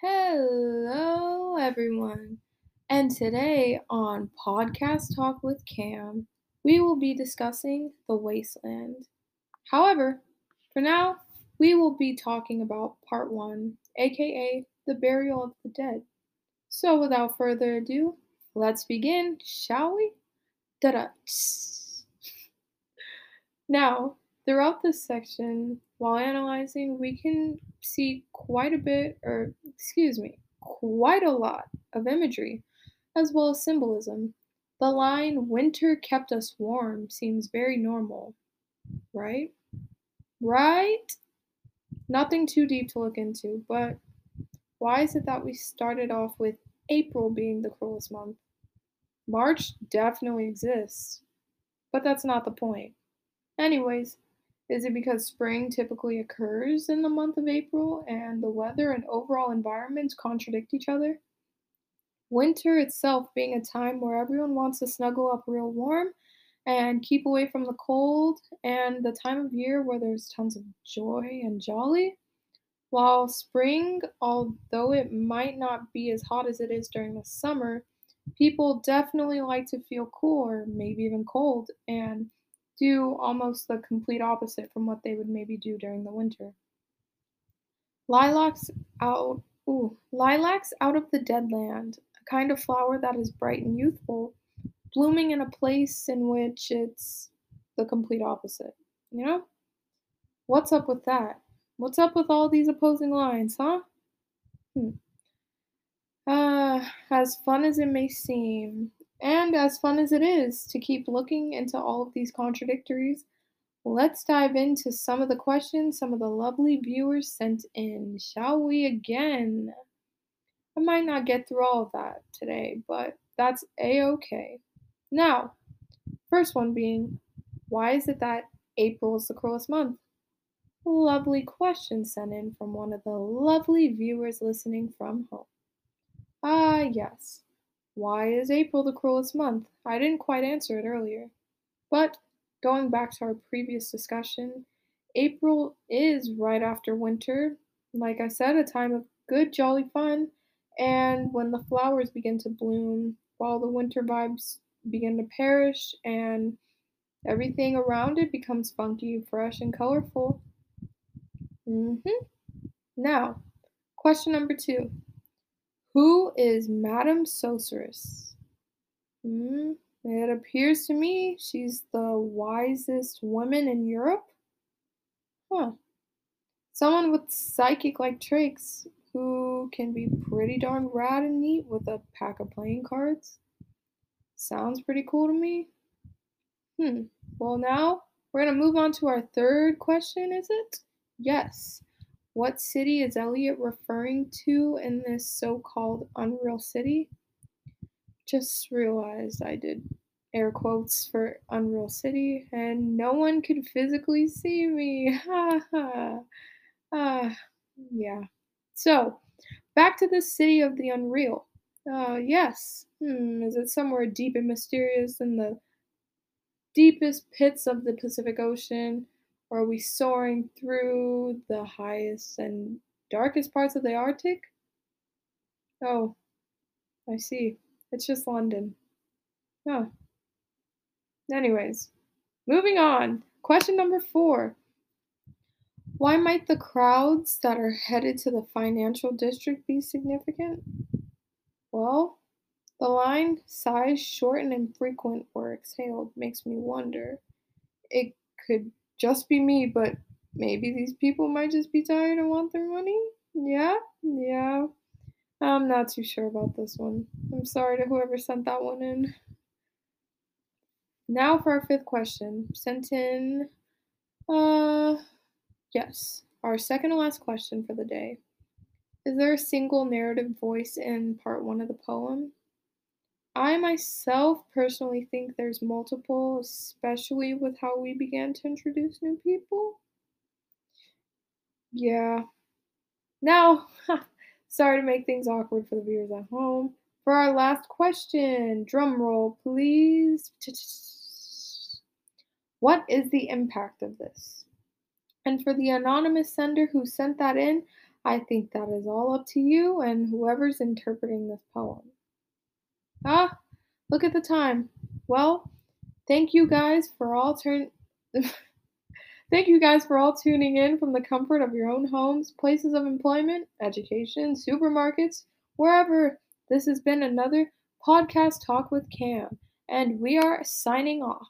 Hello, everyone. And today on Podcast Talk with Cam, we will be discussing The Wasteland. However, for now, we will be talking about part one, aka The Burial of the Dead. So, without further ado, let's begin, shall we? Da da. Now, throughout this section, while analyzing, we can see quite a bit, or excuse me, quite a lot of imagery, as well as symbolism. The line, winter kept us warm, seems very normal, right? Right? Nothing too deep to look into, but why is it that we started off with April being the cruelest month? March definitely exists, but that's not the point. Anyways, is it because spring typically occurs in the month of April and the weather and overall environments contradict each other? Winter itself being a time where everyone wants to snuggle up real warm and keep away from the cold, and the time of year where there's tons of joy and jolly. While spring, although it might not be as hot as it is during the summer, people definitely like to feel cool or maybe even cold and do almost the complete opposite from what they would maybe do during the winter. Lilacs out ooh, lilacs out of the dead land, a kind of flower that is bright and youthful, blooming in a place in which it's the complete opposite. You know? What's up with that? What's up with all these opposing lines, huh? Hmm. Uh, as fun as it may seem, and as fun as it is to keep looking into all of these contradictories, let's dive into some of the questions some of the lovely viewers sent in, shall we again? I might not get through all of that today, but that's a okay. Now, first one being, why is it that April is the cruelest month? Lovely question sent in from one of the lovely viewers listening from home. Ah, yes. Why is April the cruelest month? I didn't quite answer it earlier. But going back to our previous discussion, April is right after winter. Like I said, a time of good, jolly fun, and when the flowers begin to bloom, while the winter vibes begin to perish, and everything around it becomes funky, fresh, and colorful. Mm-hmm. Now, question number two. Who is Madame Sosostris? Hmm, it appears to me she's the wisest woman in Europe. Huh. Someone with psychic like traits who can be pretty darn rad and neat with a pack of playing cards. Sounds pretty cool to me. Hmm. Well, now we're going to move on to our third question, is it? Yes. What city is Eliot referring to in this so called Unreal City? Just realized I did air quotes for Unreal City and no one could physically see me. Ha ha. Ah, yeah. So, back to the city of the unreal. Uh, yes. Hmm, is it somewhere deep and mysterious in the deepest pits of the Pacific Ocean? Or are we soaring through the highest and darkest parts of the Arctic? Oh, I see. It's just London. Oh. Anyways, moving on. Question number four. Why might the crowds that are headed to the financial district be significant? Well, the line sighs, short, and infrequent were exhaled makes me wonder. It could just be me, but maybe these people might just be tired and want their money. Yeah, yeah. I'm not too sure about this one. I'm sorry to whoever sent that one in. Now for our fifth question. Sent in, uh, yes, our second to last question for the day. Is there a single narrative voice in part one of the poem? I myself personally think there's multiple, especially with how we began to introduce new people. Yeah. Now, sorry to make things awkward for the viewers at home. For our last question, drum roll, please. What is the impact of this? And for the anonymous sender who sent that in, I think that is all up to you and whoever's interpreting this poem. Look at the time. Well, thank you guys for all turn Thank you guys for all tuning in from the comfort of your own homes, places of employment, education, supermarkets, wherever. This has been another podcast talk with Cam, and we are signing off.